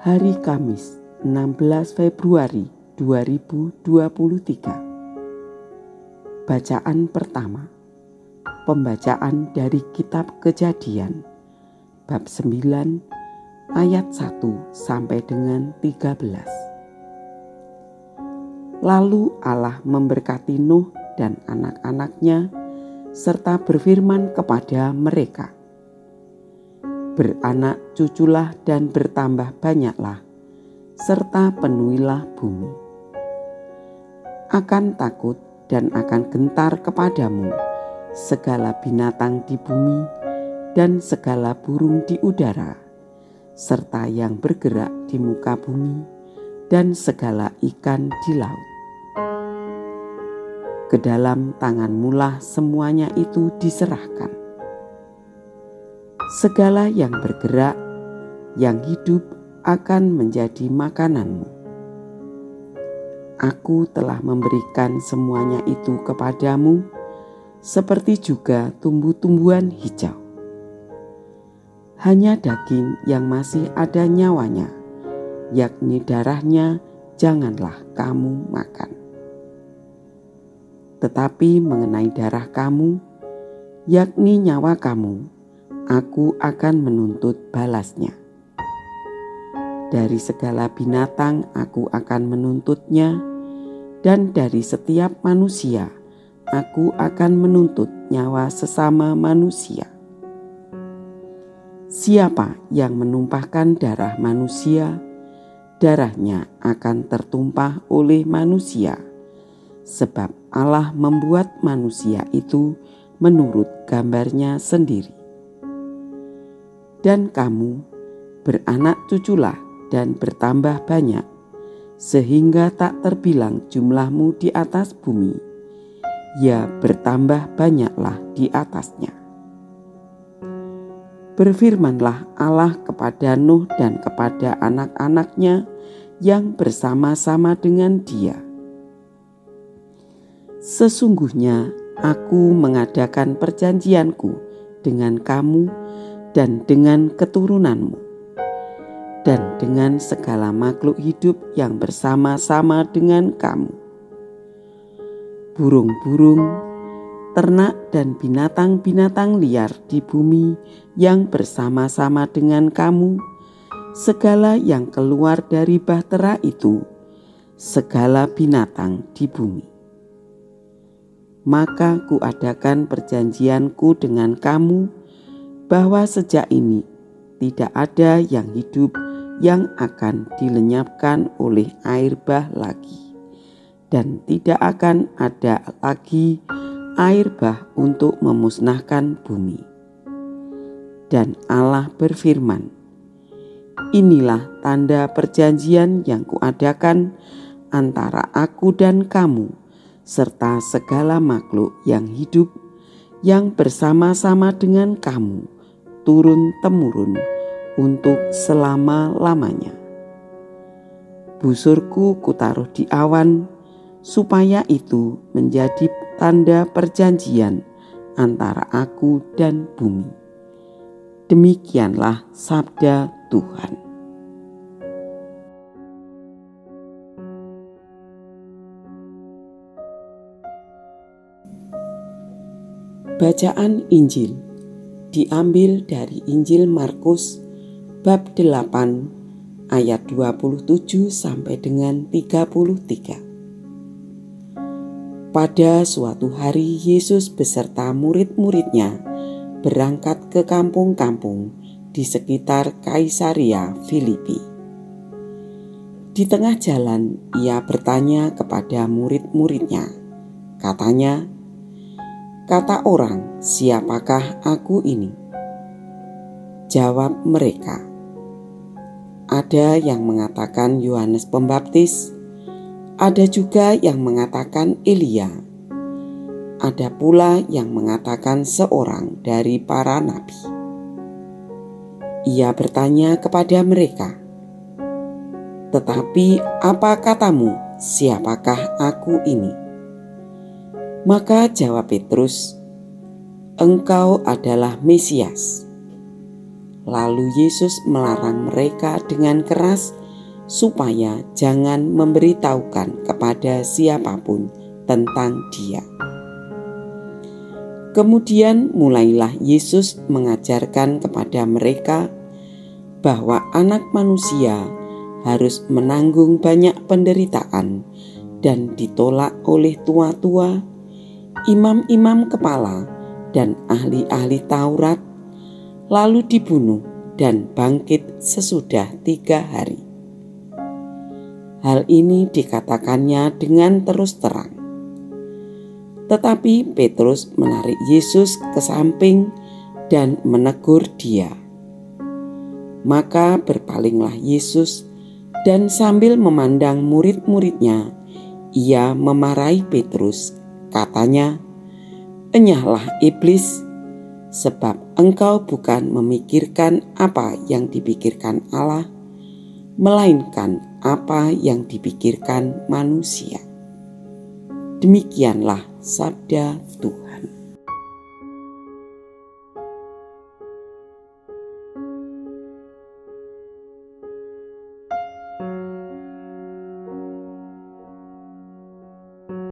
Hari Kamis, 16 Februari 2023. Bacaan pertama. Pembacaan dari kitab Kejadian bab 9 ayat 1 sampai dengan 13. Lalu Allah memberkati Nuh dan anak-anaknya serta berfirman kepada mereka beranak cuculah dan bertambah banyaklah, serta penuhilah bumi. Akan takut dan akan gentar kepadamu segala binatang di bumi dan segala burung di udara, serta yang bergerak di muka bumi dan segala ikan di laut. Ke dalam tanganmulah semuanya itu diserahkan segala yang bergerak, yang hidup akan menjadi makananmu. Aku telah memberikan semuanya itu kepadamu, seperti juga tumbuh-tumbuhan hijau. Hanya daging yang masih ada nyawanya, yakni darahnya, janganlah kamu makan. Tetapi mengenai darah kamu, yakni nyawa kamu, aku akan menuntut balasnya. Dari segala binatang aku akan menuntutnya, dan dari setiap manusia aku akan menuntut nyawa sesama manusia. Siapa yang menumpahkan darah manusia, darahnya akan tertumpah oleh manusia, sebab Allah membuat manusia itu menurut gambarnya sendiri dan kamu beranak cuculah dan bertambah banyak, sehingga tak terbilang jumlahmu di atas bumi, ya bertambah banyaklah di atasnya. Berfirmanlah Allah kepada Nuh dan kepada anak-anaknya yang bersama-sama dengan dia. Sesungguhnya aku mengadakan perjanjianku dengan kamu dan dengan keturunanmu, dan dengan segala makhluk hidup yang bersama-sama dengan kamu. Burung-burung, ternak, dan binatang-binatang liar di bumi yang bersama-sama dengan kamu, segala yang keluar dari bahtera itu, segala binatang di bumi. Maka kuadakan perjanjianku dengan kamu bahwa sejak ini tidak ada yang hidup yang akan dilenyapkan oleh air bah lagi, dan tidak akan ada lagi air bah untuk memusnahkan bumi. Dan Allah berfirman, "Inilah tanda perjanjian yang kuadakan antara Aku dan kamu, serta segala makhluk yang hidup yang bersama-sama dengan kamu." Turun-temurun untuk selama-lamanya. Busurku kutaruh di awan, supaya itu menjadi tanda perjanjian antara aku dan bumi. Demikianlah sabda Tuhan. Bacaan Injil diambil dari Injil Markus bab 8 ayat 27 sampai dengan 33. Pada suatu hari Yesus beserta murid-muridnya berangkat ke kampung-kampung di sekitar Kaisaria Filipi. Di tengah jalan ia bertanya kepada murid-muridnya. Katanya, Kata orang, "Siapakah aku ini?" Jawab mereka, "Ada yang mengatakan Yohanes Pembaptis, ada juga yang mengatakan Elia, ada pula yang mengatakan seorang dari para nabi." Ia bertanya kepada mereka, "Tetapi apa katamu, siapakah aku ini?" Maka jawab Petrus, "Engkau adalah Mesias." Lalu Yesus melarang mereka dengan keras supaya jangan memberitahukan kepada siapa pun tentang Dia. Kemudian mulailah Yesus mengajarkan kepada mereka bahwa Anak Manusia harus menanggung banyak penderitaan dan ditolak oleh tua-tua, imam-imam kepala, dan ahli-ahli Taurat, lalu dibunuh dan bangkit sesudah tiga hari. Hal ini dikatakannya dengan terus terang. Tetapi Petrus menarik Yesus ke samping dan menegur dia. Maka berpalinglah Yesus dan sambil memandang murid-muridnya, ia memarahi Petrus. Katanya, "Enyahlah iblis, sebab engkau bukan memikirkan apa yang dipikirkan Allah, melainkan apa yang dipikirkan manusia." Demikianlah sabda Tuhan.